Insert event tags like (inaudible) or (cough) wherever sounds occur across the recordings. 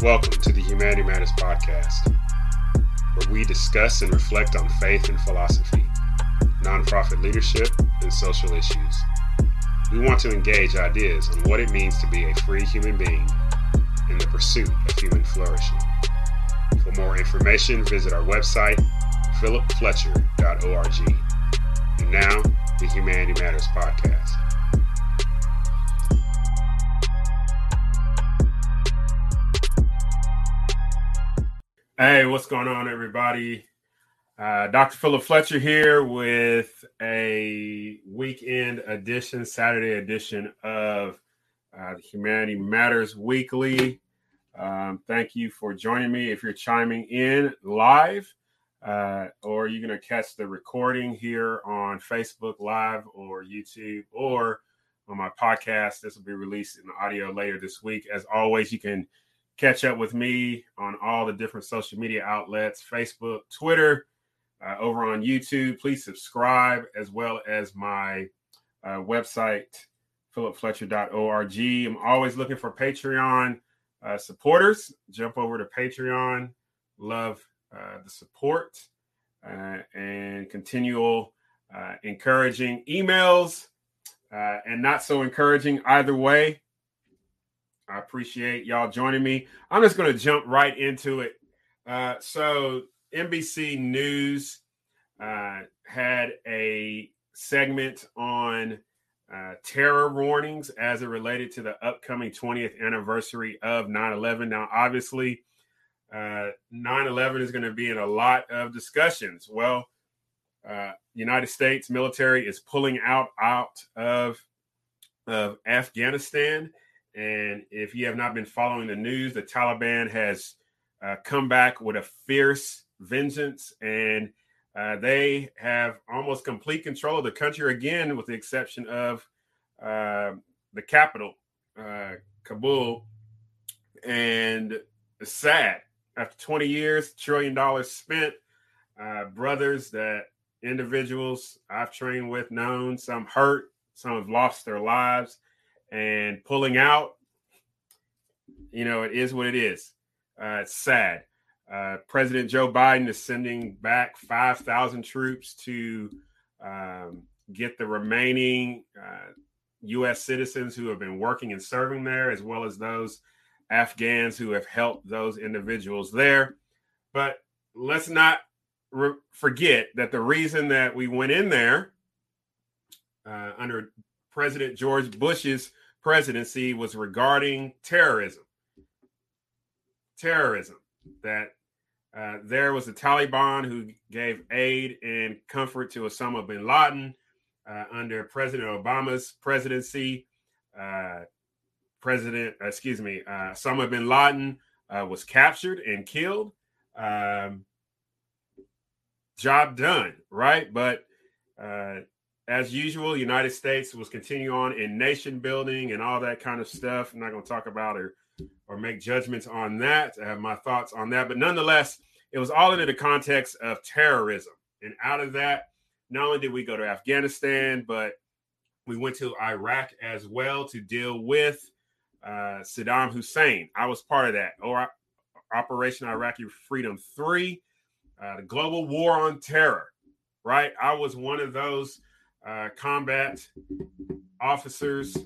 Welcome to the Humanity Matters podcast, where we discuss and reflect on faith and philosophy, nonprofit leadership, and social issues. We want to engage ideas on what it means to be a free human being in the pursuit of human flourishing. For more information, visit our website, philipfletcher.org. And now, the Humanity Matters podcast. Hey, what's going on, everybody? Uh, Dr. Philip Fletcher here with a weekend edition, Saturday edition of uh, Humanity Matters Weekly. Um, thank you for joining me. If you're chiming in live, uh, or you're going to catch the recording here on Facebook Live or YouTube or on my podcast, this will be released in audio later this week. As always, you can catch up with me on all the different social media outlets Facebook, Twitter, uh, over on YouTube. Please subscribe as well as my uh, website, philipfletcher.org. I'm always looking for Patreon uh, supporters. Jump over to Patreon. Love uh, the support uh, and continual uh, encouraging emails and not so encouraging either way. I appreciate y'all joining me. I'm just going to jump right into it. Uh, so, NBC News uh, had a segment on uh, terror warnings as it related to the upcoming 20th anniversary of 9 11. Now, obviously, uh, 9 11 is going to be in a lot of discussions. Well, uh, United States military is pulling out out of, of Afghanistan and if you have not been following the news, the Taliban has uh, come back with a fierce vengeance, and uh, they have almost complete control of the country again, with the exception of uh, the capital, uh, Kabul. And sad. After 20 years, trillion dollars spent, uh, brothers that individuals I've trained with, known, some hurt, some have lost their lives and pulling out, you know, it is what it is. Uh, it's sad. Uh, President Joe Biden is sending back 5,000 troops to um, get the remaining uh, U.S. citizens who have been working and serving there, as well as those Afghans who have helped those individuals there. But let's not re- forget that the reason that we went in there uh, under President George Bush's presidency was regarding terrorism. Terrorism. That uh, there was the Taliban who gave aid and comfort to Osama bin Laden uh, under President Obama's presidency. Uh, President, excuse me, uh, Osama bin Laden uh, was captured and killed. Um, job done, right? But uh, as usual, United States was continue on in nation building and all that kind of stuff. I'm not going to talk about or or make judgments on that. I have my thoughts on that, but nonetheless, it was all into the context of terrorism. And out of that, not only did we go to Afghanistan, but we went to Iraq as well to deal with uh, Saddam Hussein. I was part of that. Or Operation Iraqi Freedom 3, uh, the global war on terror, right? I was one of those uh, combat officers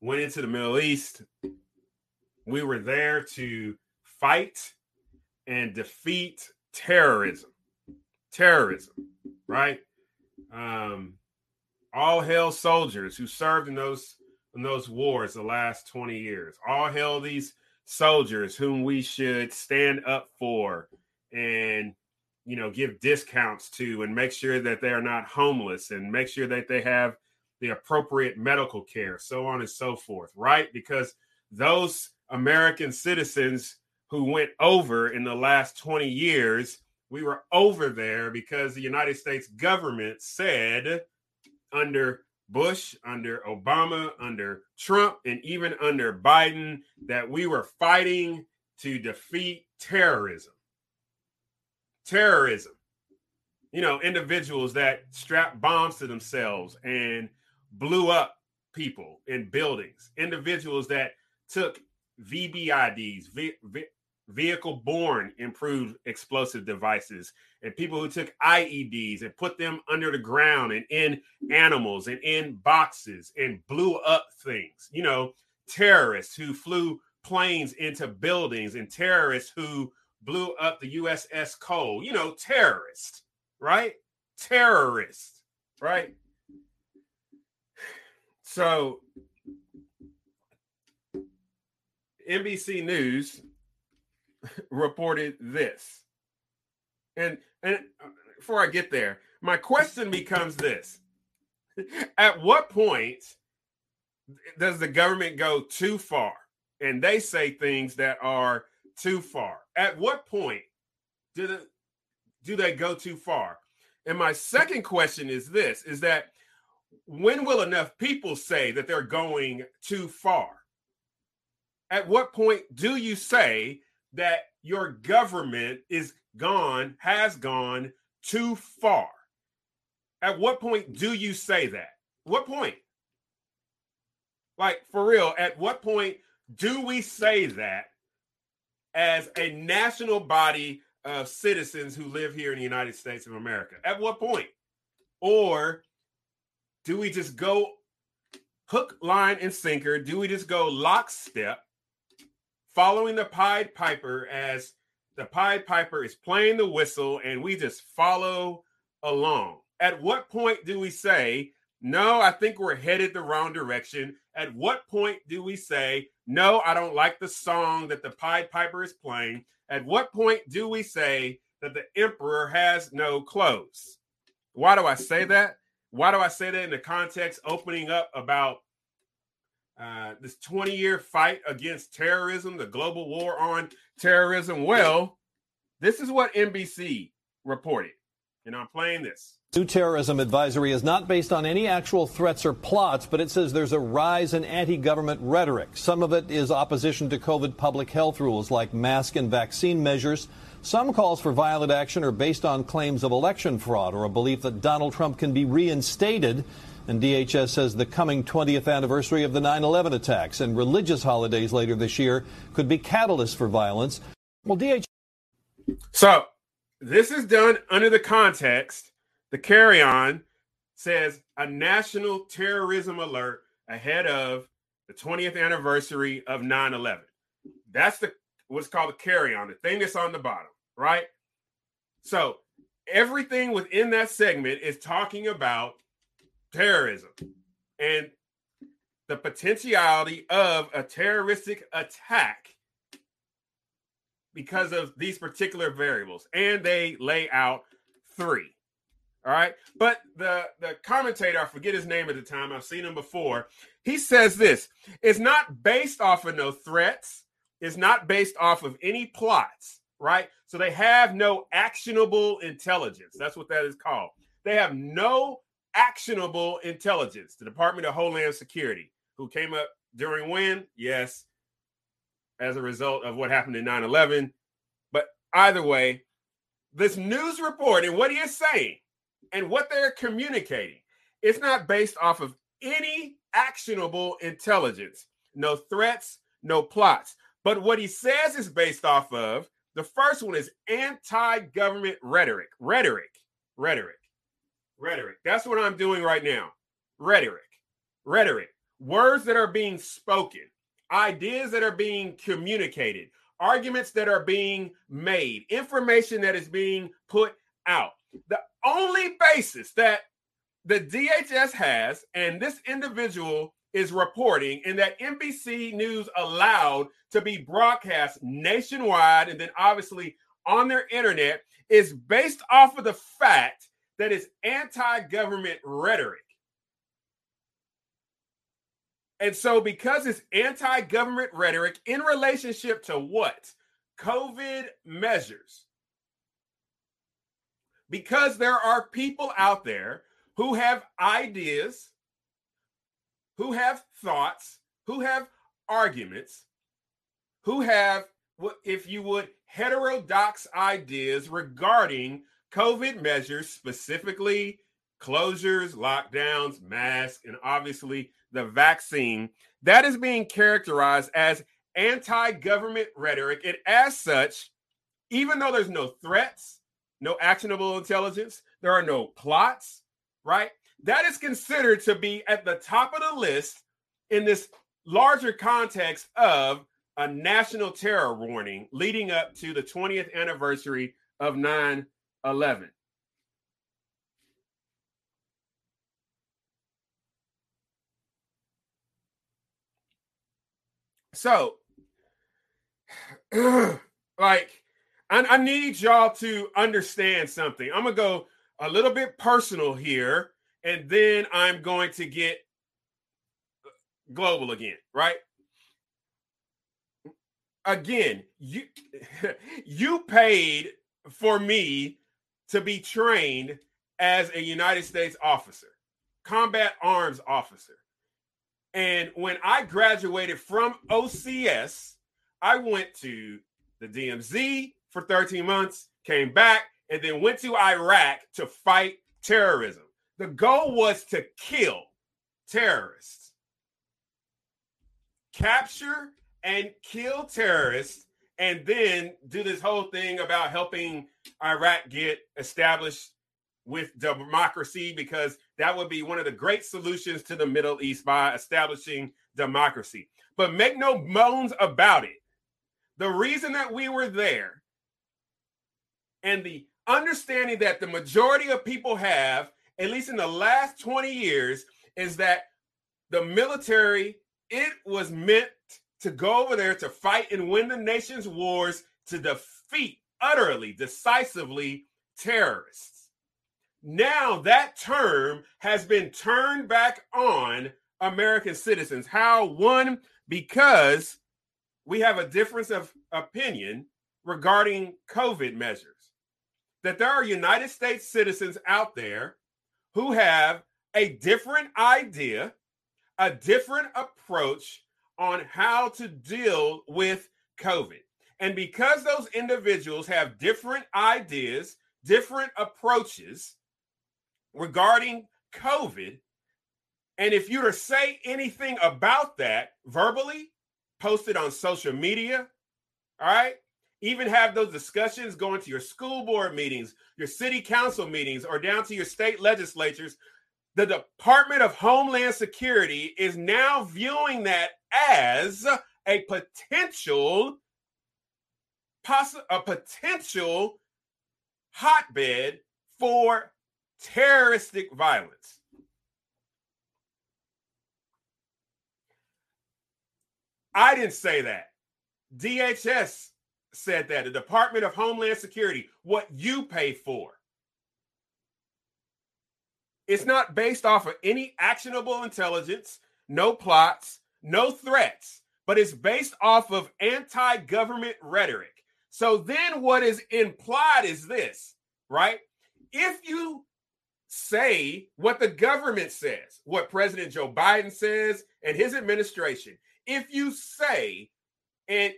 went into the Middle East. We were there to fight and defeat terrorism. Terrorism, right? Um, all hail soldiers who served in those in those wars the last 20 years. All hail these soldiers whom we should stand up for and you know give discounts to and make sure that they are not homeless and make sure that they have the appropriate medical care so on and so forth right? Because those american citizens who went over in the last 20 years we were over there because the united states government said under bush under obama under trump and even under biden that we were fighting to defeat terrorism terrorism. You know, individuals that strapped bombs to themselves and blew up people in buildings, individuals that took VBIDs, vehicle borne improved explosive devices, and people who took IEDs and put them under the ground and in animals and in boxes and blew up things. You know, terrorists who flew planes into buildings and terrorists who blew up the USS Cole. You know, terrorists, right? Terrorists, right? So NBC News (laughs) reported this. And and uh, before I get there, my question becomes this. (laughs) At what point does the government go too far? And they say things that are too far. At what point do the, do they go too far? And my second question is this is that when will enough people say that they're going too far? At what point do you say that your government is gone, has gone too far? At what point do you say that? What point? Like for real, at what point do we say that as a national body of citizens who live here in the United States of America? At what point? Or do we just go hook, line, and sinker? Do we just go lockstep, following the Pied Piper as the Pied Piper is playing the whistle and we just follow along? At what point do we say, no, I think we're headed the wrong direction? At what point do we say, no, I don't like the song that the Pied Piper is playing? At what point do we say that the emperor has no clothes? Why do I say that? Why do I say that in the context opening up about uh, this 20 year fight against terrorism, the global war on terrorism? Well, this is what NBC reported. And I'm playing this. New terrorism advisory is not based on any actual threats or plots, but it says there's a rise in anti government rhetoric. Some of it is opposition to COVID public health rules like mask and vaccine measures. Some calls for violent action are based on claims of election fraud or a belief that Donald Trump can be reinstated. And DHS says the coming 20th anniversary of the 9 11 attacks and religious holidays later this year could be catalysts for violence. Well, DHS. So this is done under the context. The carry on says a national terrorism alert ahead of the 20th anniversary of 9 11. That's the what's called the chyron, the thing that's on the bottom right? So everything within that segment is talking about terrorism and the potentiality of a terroristic attack because of these particular variables and they lay out three all right but the the commentator i forget his name at the time i've seen him before he says this it's not based off of no threats it's not based off of any plots right? So they have no actionable intelligence. That's what that is called. They have no actionable intelligence. The Department of Homeland Security, who came up during when? Yes, as a result of what happened in 9 11. But either way, this news report and what he is saying and what they're communicating, it's not based off of any actionable intelligence, no threats, no plots. But what he says is based off of the first one is anti government rhetoric. Rhetoric. Rhetoric. Rhetoric. That's what I'm doing right now. Rhetoric. Rhetoric. Words that are being spoken, ideas that are being communicated, arguments that are being made, information that is being put out. The only basis that the DHS has, and this individual is reporting and that NBC News allowed to be broadcast nationwide and then obviously on their internet is based off of the fact that it's anti government rhetoric. And so, because it's anti government rhetoric in relationship to what? COVID measures. Because there are people out there who have ideas who have thoughts, who have arguments, who have, if you would, heterodox ideas regarding COVID measures, specifically closures, lockdowns, masks, and obviously the vaccine, that is being characterized as anti government rhetoric. And as such, even though there's no threats, no actionable intelligence, there are no plots, right? That is considered to be at the top of the list in this larger context of a national terror warning leading up to the 20th anniversary of 9 11. So, (sighs) like, I, I need y'all to understand something. I'm gonna go a little bit personal here, and then I'm going to get global again, right? Again, you (laughs) you paid for me to be trained as a United States officer, combat arms officer. And when I graduated from OCS, I went to the DMZ for 13 months, came back, and then went to Iraq to fight terrorism. The goal was to kill terrorists, capture and kill terrorists, and then do this whole thing about helping Iraq get established with democracy because that would be one of the great solutions to the Middle East by establishing democracy. But make no bones about it. The reason that we were there and the understanding that the majority of people have, at least in the last 20 years, is that the military, it was meant to go over there to fight and win the nation's wars to defeat utterly, decisively terrorists. Now that term has been turned back on American citizens. How? One, because we have a difference of opinion regarding COVID measures. That there are United States citizens out there who have a different idea, a different approach on how to deal with COVID. And because those individuals have different ideas, different approaches regarding COVID, and if you to say anything about that verbally, post it on social media, all right? Even have those discussions going to your school board meetings, your city council meetings, or down to your state legislatures. The Department of Homeland Security is now viewing that as a potential a potential hotbed for terroristic violence. I didn't say that. DHS said that. The Department of Homeland Security, what you pay for. It's not based off of any actionable intelligence, no plots, no threats, but it's based off of anti government rhetoric. So then what is implied is this, right? If you say what the government says, what President Joe Biden says and his administration, if you say and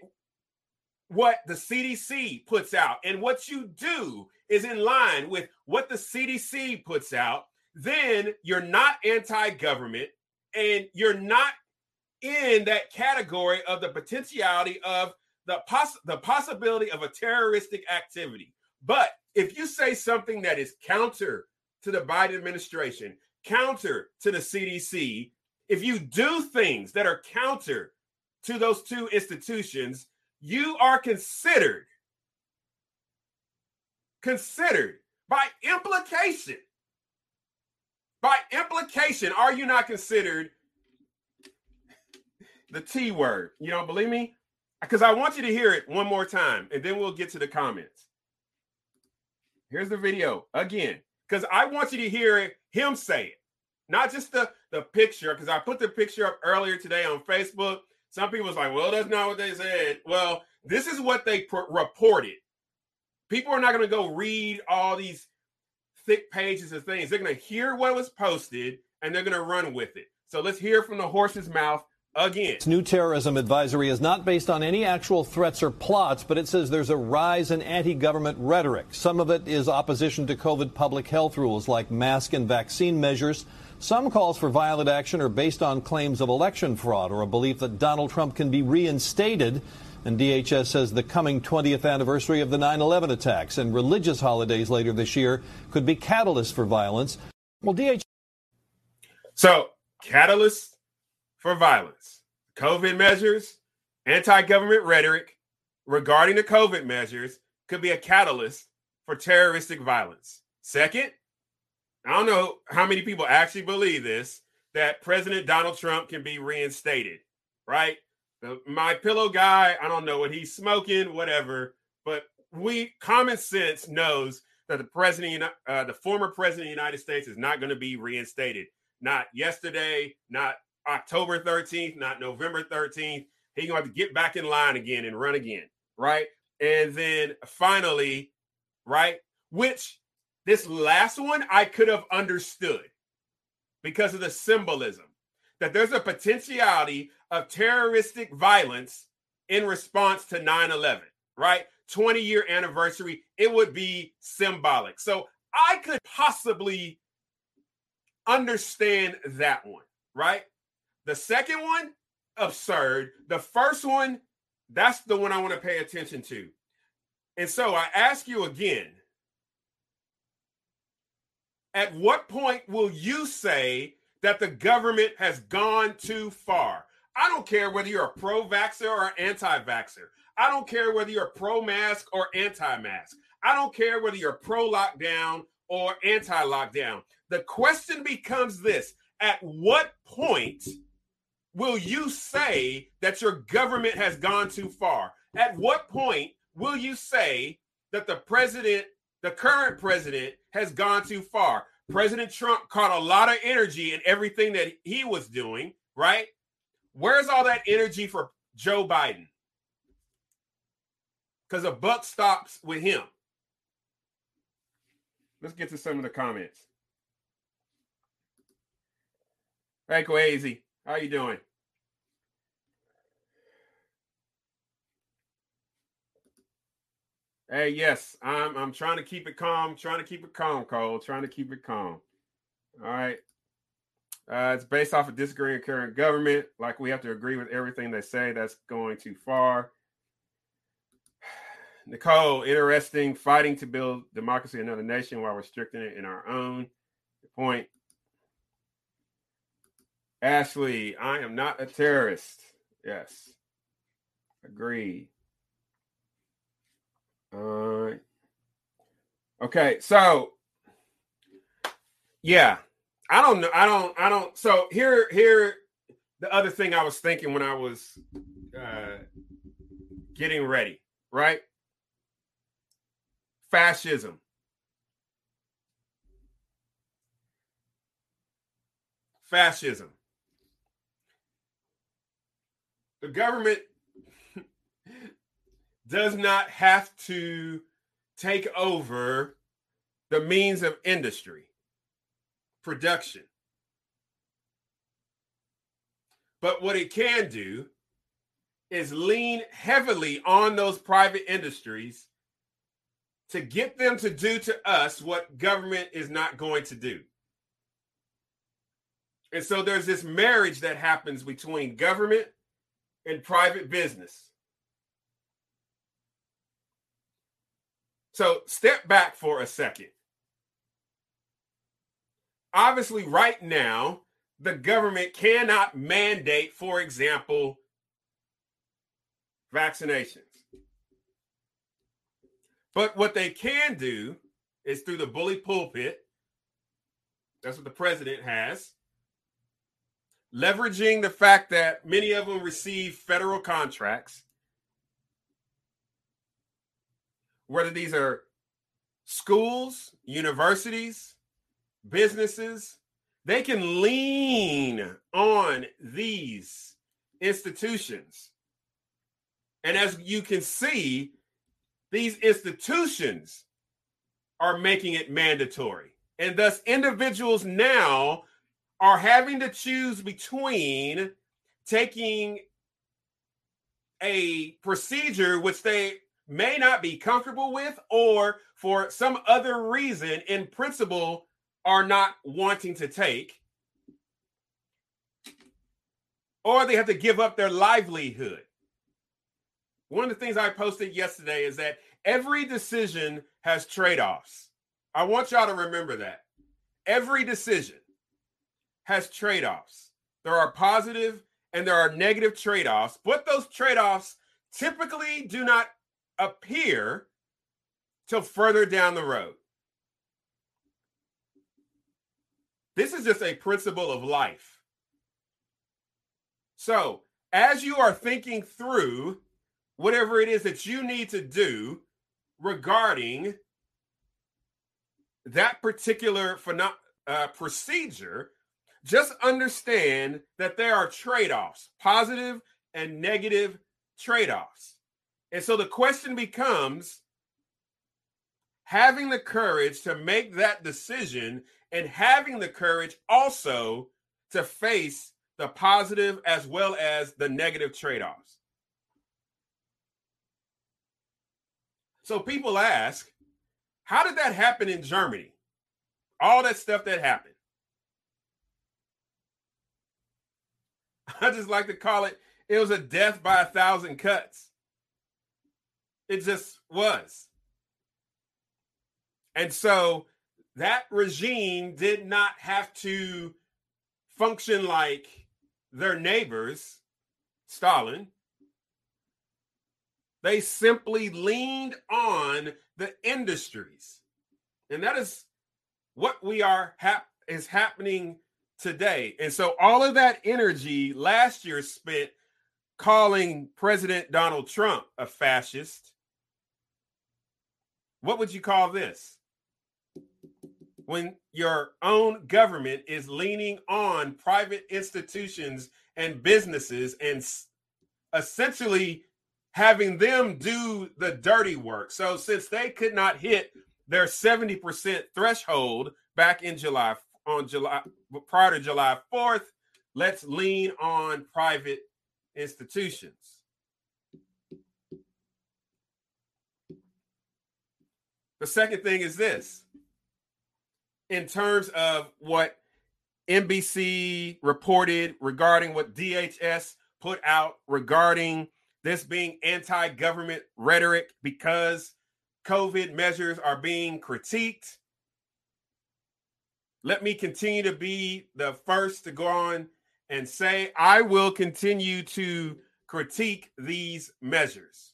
what the CDC puts out and what you do is in line with what the CDC puts out, then you're not anti government and you're not in that category of the potentiality of the poss- the possibility of a terroristic activity. But if you say something that is counter to the Biden administration, counter to the CDC, if you do things that are counter to those two institutions, you are considered considered by implication by implication are you not considered the T word? You don't believe me? because I want you to hear it one more time and then we'll get to the comments. Here's the video again because I want you to hear him say it, not just the, the picture. Because I put the picture up earlier today on Facebook. Some people was like, well, that's not what they said. Well, this is what they pr- reported. People are not going to go read all these thick pages of things. They're going to hear what was posted and they're going to run with it. So let's hear from the horse's mouth again. This new terrorism advisory is not based on any actual threats or plots, but it says there's a rise in anti government rhetoric. Some of it is opposition to COVID public health rules like mask and vaccine measures. Some calls for violent action are based on claims of election fraud or a belief that Donald Trump can be reinstated. And DHS says the coming 20th anniversary of the 9 11 attacks and religious holidays later this year could be catalysts for violence. Well, DHS. So, catalysts for violence, COVID measures, anti government rhetoric regarding the COVID measures could be a catalyst for terroristic violence. Second, I don't know how many people actually believe this that President Donald Trump can be reinstated, right? The, my pillow guy, I don't know what he's smoking, whatever, but we common sense knows that the president, uh, the former president of the United States, is not going to be reinstated. Not yesterday, not October 13th, not November 13th. He's going to have to get back in line again and run again, right? And then finally, right, which this last one I could have understood because of the symbolism that there's a potentiality of terroristic violence in response to 9 11, right? 20 year anniversary, it would be symbolic. So I could possibly understand that one, right? The second one, absurd. The first one, that's the one I want to pay attention to. And so I ask you again at what point will you say that the government has gone too far? I don't care whether you're a pro vaxxer or anti vaxxer. I don't care whether you're pro mask or anti mask. I don't care whether you're pro lockdown or anti lockdown. The question becomes this At what point will you say that your government has gone too far? At what point will you say that the president, the current president, has gone too far? President Trump caught a lot of energy in everything that he was doing, right? Where's all that energy for Joe Biden? Because a buck stops with him. Let's get to some of the comments. Hey, Quazy, how you doing? Hey, yes, I'm I'm trying to keep it calm, trying to keep it calm, Cole, trying to keep it calm. All right. Uh, it's based off of disagreeing current government. Like we have to agree with everything they say. That's going too far. (sighs) Nicole, interesting. Fighting to build democracy in another nation while restricting it in our own. Good point. Ashley, I am not a terrorist. Yes. Agreed. All right. Okay, so yeah, I don't know. I don't. I don't. So here, here, the other thing I was thinking when I was uh, getting ready, right? Fascism. Fascism. The government does not have to take over the means of industry, production. But what it can do is lean heavily on those private industries to get them to do to us what government is not going to do. And so there's this marriage that happens between government and private business. So step back for a second. Obviously, right now, the government cannot mandate, for example, vaccinations. But what they can do is through the bully pulpit, that's what the president has, leveraging the fact that many of them receive federal contracts whether these are schools, universities, businesses, they can lean on these institutions. And as you can see, these institutions are making it mandatory. And thus, individuals now are having to choose between taking a procedure which they may not be comfortable with or for some other reason in principle are not wanting to take or they have to give up their livelihood. One of the things I posted yesterday is that every decision has trade offs. I want y'all to remember that. Every decision has trade offs. There are positive and there are negative trade offs, but those trade offs typically do not appear till further down the road. This is just a principle of life. So, as you are thinking through whatever it is that you need to do regarding that particular pheno- uh, procedure, just understand that there are trade offs, positive and negative trade offs. And so the question becomes having the courage to make that decision and having the courage also to face the positive as well as the negative trade offs. So people ask, how did that happen in Germany? All that stuff that happened. (laughs) I just like to call it, it was a death by a thousand cuts. It just was. And so that regime did not have to function like their neighbors, Stalin. They simply leaned on the industries. And that is what we are hap- is happening today. And so all of that energy last year spent calling President Donald Trump a fascist. What would you call this? When your own government is leaning on private institutions and businesses and essentially having them do the dirty work. So since they could not hit their 70% threshold back in July on July prior to July 4th, let's lean on private institutions. The second thing is this in terms of what NBC reported regarding what DHS put out regarding this being anti government rhetoric because COVID measures are being critiqued. Let me continue to be the first to go on and say I will continue to critique these measures.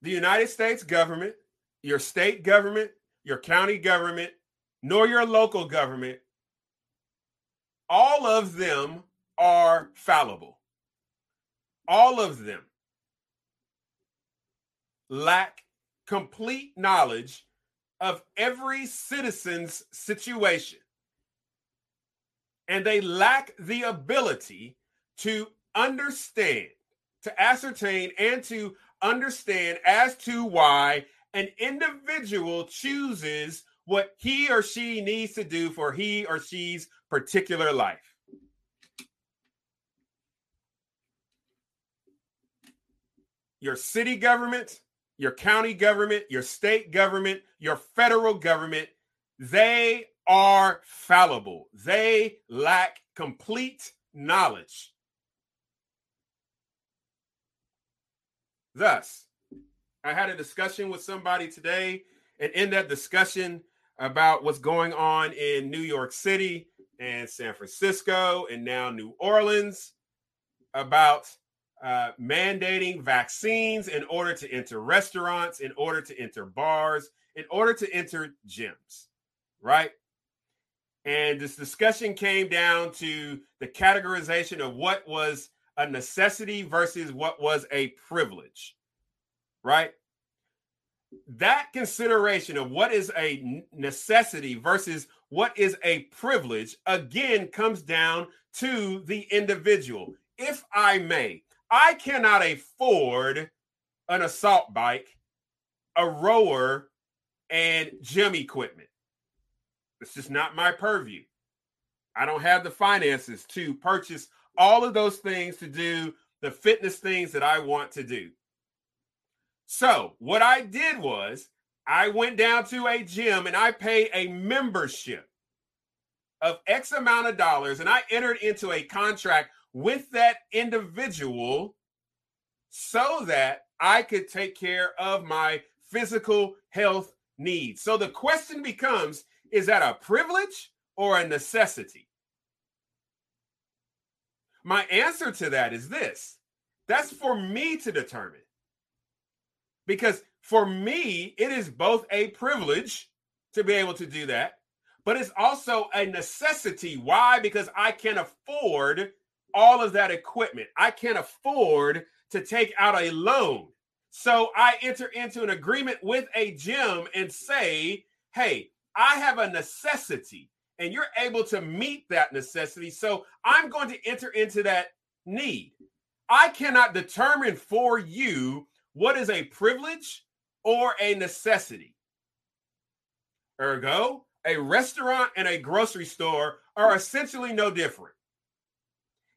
The United States government, your state government, your county government, nor your local government all of them are fallible. All of them lack complete knowledge of every citizen's situation. And they lack the ability to understand, to ascertain, and to understand as to why an individual chooses what he or she needs to do for he or she's particular life. Your city government, your county government, your state government, your federal government, they are fallible. They lack complete knowledge. Thus, I had a discussion with somebody today, and in that discussion about what's going on in New York City, and San Francisco and now New Orleans about uh, mandating vaccines in order to enter restaurants, in order to enter bars, in order to enter gyms, right? And this discussion came down to the categorization of what was a necessity versus what was a privilege, right? That consideration of what is a necessity versus what is a privilege again comes down to the individual. If I may, I cannot afford an assault bike, a rower, and gym equipment. It's just not my purview. I don't have the finances to purchase all of those things to do the fitness things that I want to do. So, what I did was I went down to a gym and I paid a membership. of X amount of dollars and I entered into a contract with that individual so that I could take care of my physical health needs. So the question becomes is that a privilege or a necessity? My answer to that is this that's for me to determine. Because for me, it is both a privilege to be able to do that, but it's also a necessity. Why? Because I can afford all of that equipment. I can't afford to take out a loan. So I enter into an agreement with a gym and say, hey, I have a necessity and you're able to meet that necessity. So I'm going to enter into that need. I cannot determine for you what is a privilege or a necessity. Ergo, a restaurant and a grocery store are essentially no different.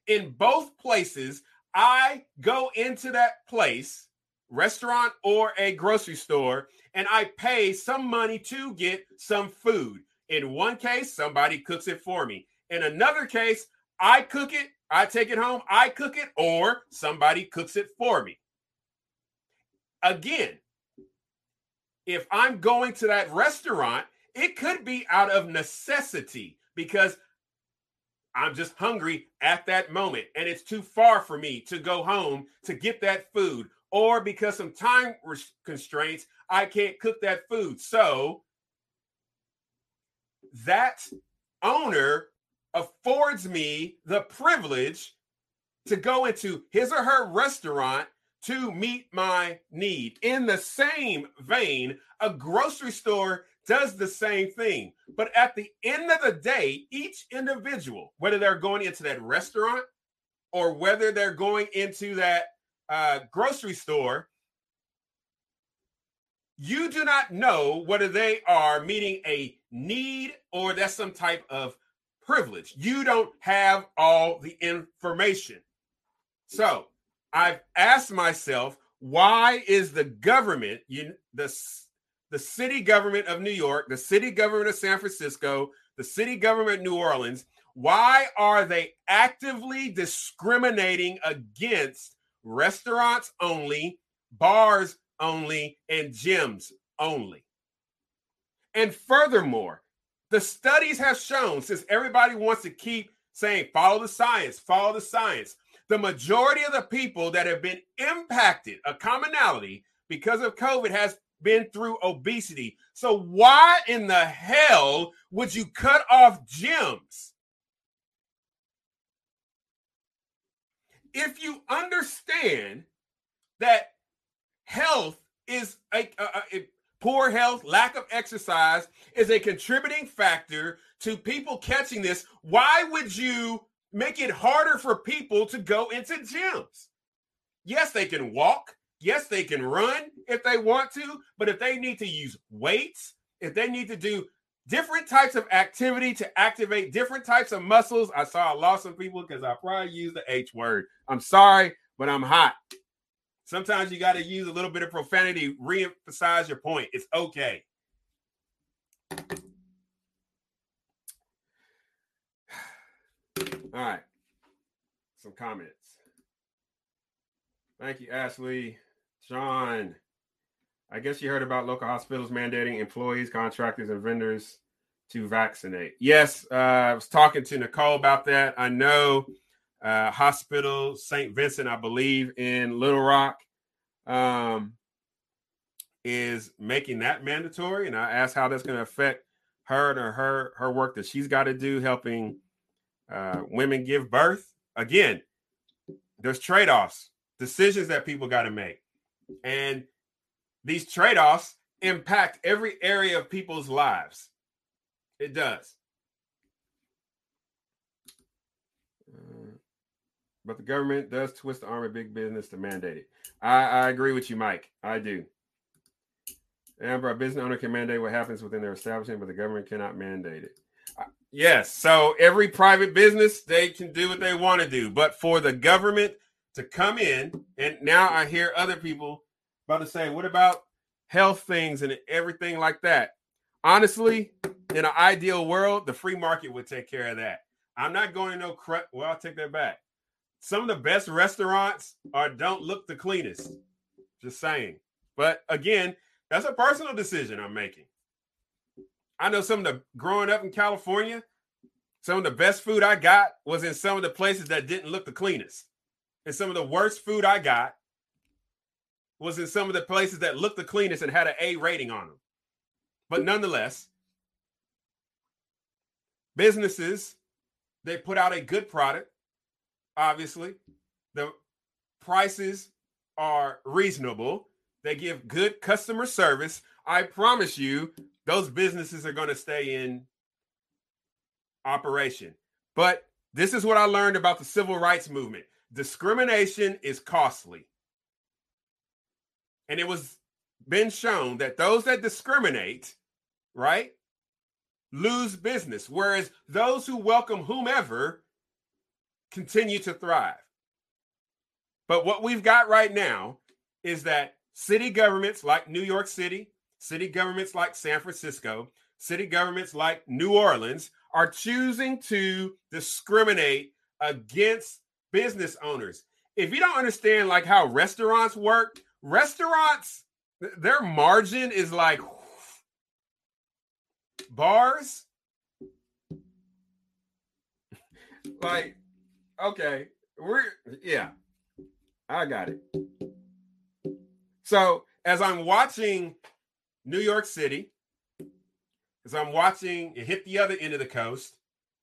In both places, I go into that place, restaurant or a grocery store, and I pay some money to get some food. In one case, somebody cooks it for me. In another case, I cook it, I take it home, I cook it, or somebody cooks it for me. Again, if I'm going to that restaurant, it could be out of necessity because I'm just hungry at that moment and it's too far for me to go home to get that food, or because some time constraints, I can't cook that food. So that owner affords me the privilege to go into his or her restaurant to meet my need. In the same vein, a grocery store does the same thing. But at the end of the day, each individual, whether they're going into that restaurant or whether they're going into that uh, grocery store, you do not know whether they are meeting a need or that's some type of privilege. You don't have all the information. So I've asked myself, why is the government, you, the the city government of New York, the city government of San Francisco, the city government of New Orleans, why are they actively discriminating against restaurants only, bars only, and gyms only? And furthermore, the studies have shown, since everybody wants to keep saying, follow the science, follow the science, the majority of the people that have been impacted, a commonality because of COVID has been through obesity. So why in the hell would you cut off gyms? If you understand that health is a, a, a poor health, lack of exercise is a contributing factor to people catching this, why would you make it harder for people to go into gyms? Yes, they can walk. Yes, they can run if they want to, but if they need to use weights, if they need to do different types of activity to activate different types of muscles, I saw a loss of people because I probably used the H word. I'm sorry, but I'm hot. Sometimes you got to use a little bit of profanity, re-emphasize your point. It's okay. (sighs) All right. Some comments. Thank you, Ashley. Sean, I guess you heard about local hospitals mandating employees, contractors, and vendors to vaccinate. Yes, uh, I was talking to Nicole about that. I know uh, Hospital St. Vincent, I believe, in Little Rock, um, is making that mandatory. And I asked how that's going to affect her and her her work that she's got to do helping uh, women give birth. Again, there's trade offs, decisions that people got to make. And these trade offs impact every area of people's lives. It does. Uh, but the government does twist the arm of big business to mandate it. I, I agree with you, Mike. I do. Amber, a business owner can mandate what happens within their establishment, but the government cannot mandate it. yes. So every private business, they can do what they want to do. But for the government to come in, and now I hear other people about to say, what about health things and everything like that? honestly, in an ideal world, the free market would take care of that. I'm not going to no. Well, I'll take that back. Some of the best restaurants are don't look the cleanest. Just saying. But again, that's a personal decision I'm making. I know some of the growing up in California, some of the best food I got was in some of the places that didn't look the cleanest. And some of the worst food I got was in some of the places that looked the cleanest and had an A rating on them. But nonetheless, businesses, they put out a good product. Obviously, the prices are reasonable. They give good customer service. I promise you, those businesses are going to stay in operation. But this is what I learned about the civil rights movement discrimination is costly. And it was been shown that those that discriminate, right, lose business, whereas those who welcome whomever continue to thrive. But what we've got right now is that city governments like New York City, city governments like San Francisco, city governments like New Orleans are choosing to discriminate against business owners. If you don't understand like how restaurants work, restaurants their margin is like bars like okay we're yeah i got it so as i'm watching new york city as i'm watching it hit the other end of the coast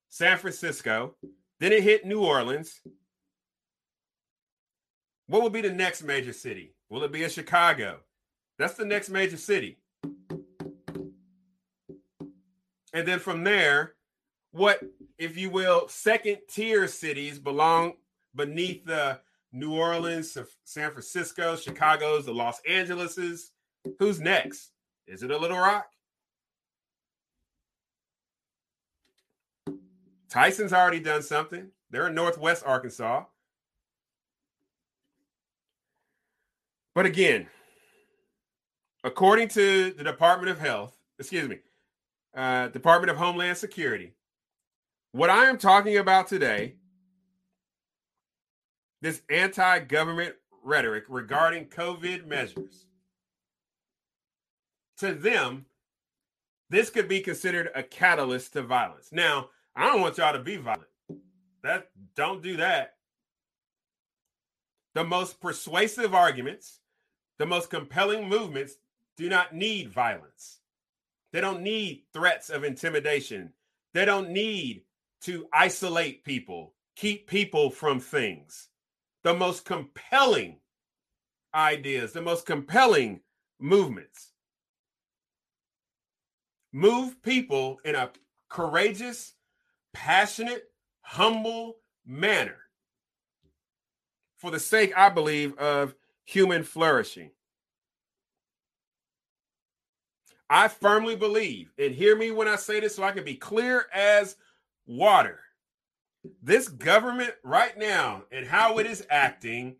san francisco then it hit new orleans what will be the next major city will it be in chicago that's the next major city. And then from there, what, if you will, second tier cities belong beneath the New Orleans, San Francisco, Chicago's, the Los Angeleses. Who's next? Is it a Little Rock? Tyson's already done something. They're in Northwest Arkansas. But again, according to the Department of Health, excuse me, uh, Department of Homeland Security, what I am talking about today, this anti government rhetoric regarding COVID measures, to them, this could be considered a catalyst to violence. Now, I don't want y'all to be violent. That don't do that. The most persuasive arguments, the most compelling movements do not need violence. They don't need threats of intimidation. They don't need to isolate people, keep people from things. The most compelling ideas, the most compelling movements move people in a courageous, passionate, humble manner for the sake, I believe, of human flourishing. I firmly believe, and hear me when I say this so I can be clear as water. This government right now and how it is acting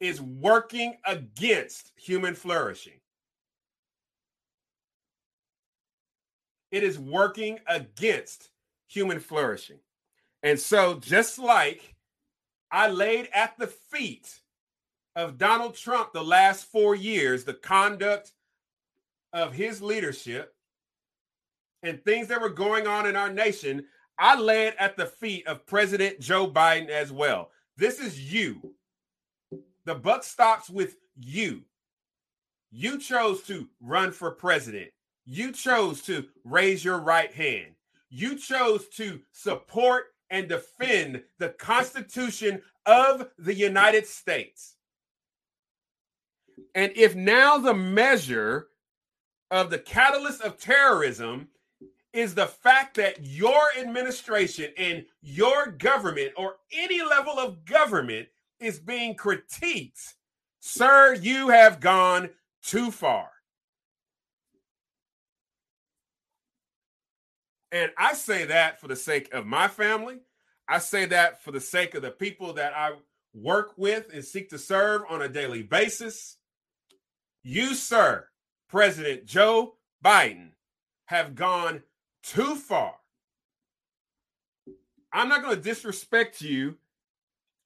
is working against human flourishing. It is working against human flourishing. And so, just like I laid at the feet of Donald Trump the last four years, the conduct of his leadership and things that were going on in our nation, I lay at the feet of President Joe Biden as well. This is you. The buck stops with you. You chose to run for president. You chose to raise your right hand. You chose to support and defend the Constitution of the United States. And if now the measure of the catalyst of terrorism is the fact that your administration and your government or any level of government is being critiqued, sir, you have gone too far. And I say that for the sake of my family. I say that for the sake of the people that I work with and seek to serve on a daily basis. You, sir, President Joe Biden have gone too far. I'm not going to disrespect you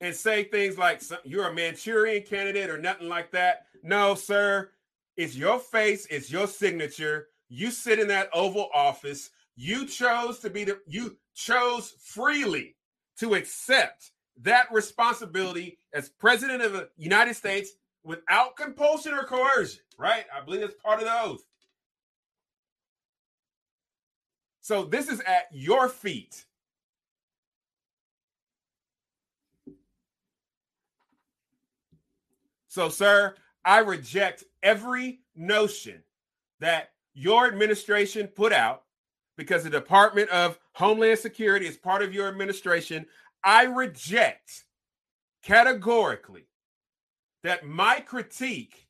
and say things like you're a Manchurian candidate or nothing like that. No, sir. It's your face, it's your signature. You sit in that Oval Office. You chose to be the, you chose freely to accept that responsibility as president of the United States without compulsion or coercion, right? I believe that's part of the oath. So this is at your feet. So, sir, I reject every notion that your administration put out because the Department of Homeland Security is part of your administration. I reject categorically that my critique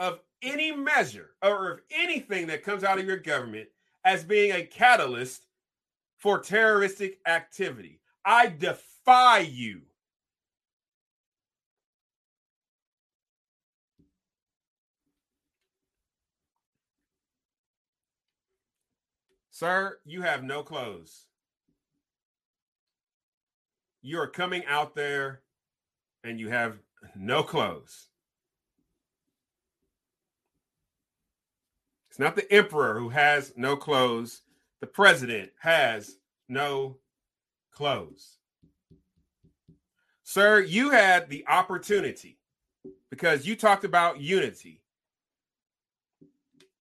of any measure or of anything that comes out of your government as being a catalyst for terroristic activity. I defy you Sir, you have no clothes. You are coming out there and you have no clothes. It's not the emperor who has no clothes, the president has no clothes. Sir, you had the opportunity because you talked about unity.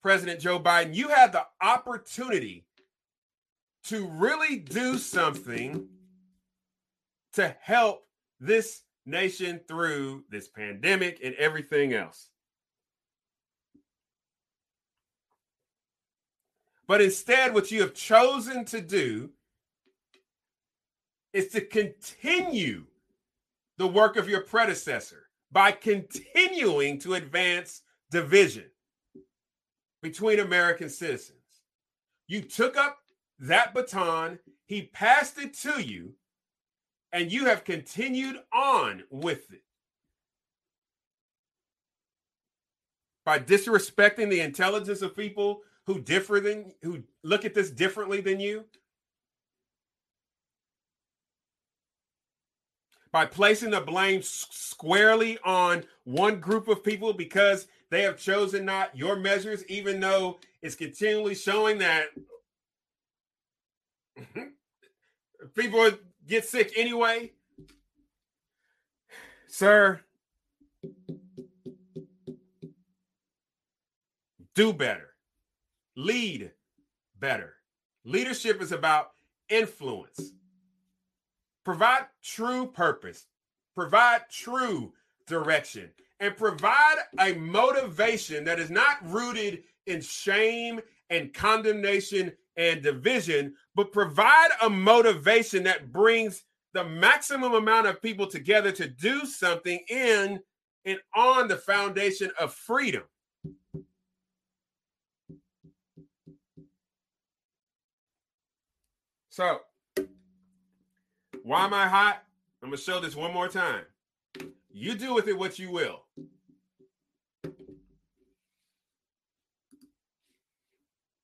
President Joe Biden, you had the opportunity to really do something to help this nation through this pandemic and everything else. But instead, what you have chosen to do is to continue the work of your predecessor by continuing to advance division between American citizens. You took up that baton, he passed it to you, and you have continued on with it. By disrespecting the intelligence of people who differ than who look at this differently than you. By placing the blame squarely on one group of people because they have chosen not your measures, even though it's continually showing that (laughs) people get sick anyway. Sir, do better, lead better. Leadership is about influence. Provide true purpose, provide true direction, and provide a motivation that is not rooted in shame and condemnation and division, but provide a motivation that brings the maximum amount of people together to do something in and on the foundation of freedom. So, why am I hot? I'm going to show this one more time. You do with it what you will.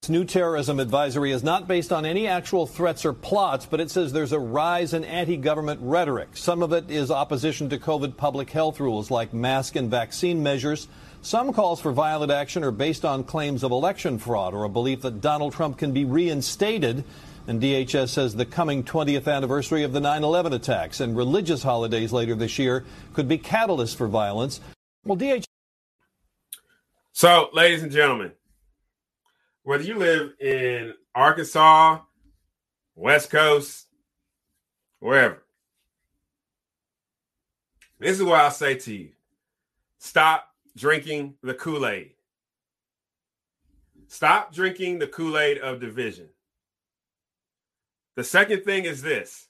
New terrorism advisory is not based on any actual threats or plots, but it says there's a rise in anti government rhetoric. Some of it is opposition to COVID public health rules like mask and vaccine measures. Some calls for violent action are based on claims of election fraud or a belief that Donald Trump can be reinstated. And DHS says the coming 20th anniversary of the 9 11 attacks and religious holidays later this year could be catalysts for violence. Well, DHS. So, ladies and gentlemen, whether you live in Arkansas, West Coast, wherever. This is what I'll say to you stop drinking the Kool Aid. Stop drinking the Kool Aid of division. The second thing is this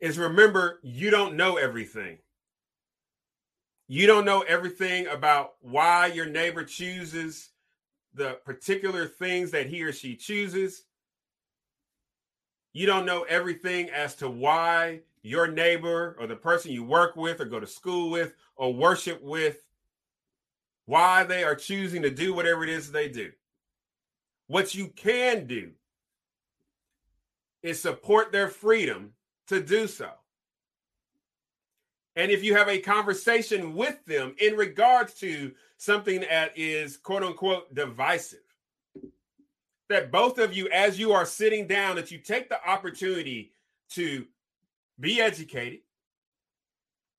is remember you don't know everything. You don't know everything about why your neighbor chooses the particular things that he or she chooses. You don't know everything as to why your neighbor or the person you work with or go to school with or worship with, why they are choosing to do whatever it is they do. what you can do is support their freedom to do so. And if you have a conversation with them in regards to something that is quote unquote divisive, that both of you, as you are sitting down, that you take the opportunity to be educated,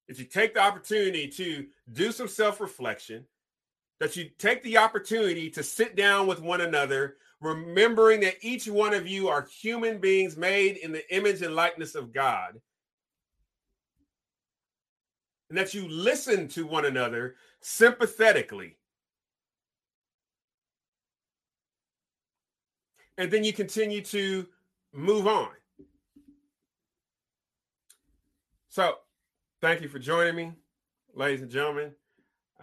that you take the opportunity to do some self reflection, that you take the opportunity to sit down with one another, remembering that each one of you are human beings made in the image and likeness of God. And that you listen to one another sympathetically. And then you continue to move on. So, thank you for joining me, ladies and gentlemen.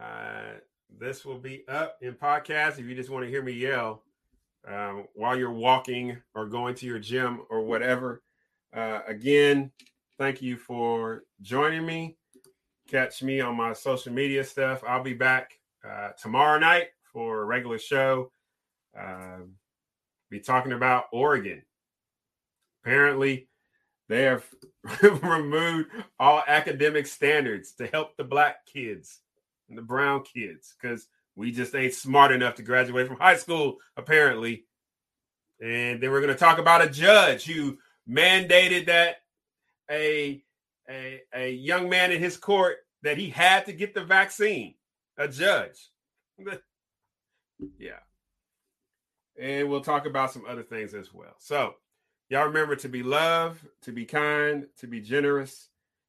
Uh, this will be up in podcast if you just want to hear me yell um, while you're walking or going to your gym or whatever. Uh, again, thank you for joining me. Catch me on my social media stuff. I'll be back uh, tomorrow night for a regular show. Uh, be talking about Oregon. Apparently, they have (laughs) removed all academic standards to help the black kids and the brown kids because we just ain't smart enough to graduate from high school, apparently. And then we're going to talk about a judge who mandated that a, a, a young man in his court that he had to get the vaccine. A judge. (laughs) yeah. And we'll talk about some other things as well. So, y'all remember to be loved, to be kind, to be generous.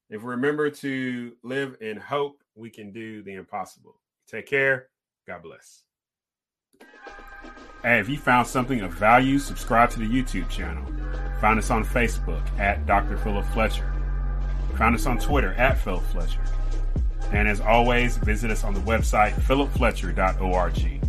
If we remember to live in hope, we can do the impossible. Take care. God bless. Hey, if you found something of value, subscribe to the YouTube channel. Find us on Facebook at Dr. Philip Fletcher. Find us on Twitter at Philip Fletcher. And as always, visit us on the website philipfletcher.org.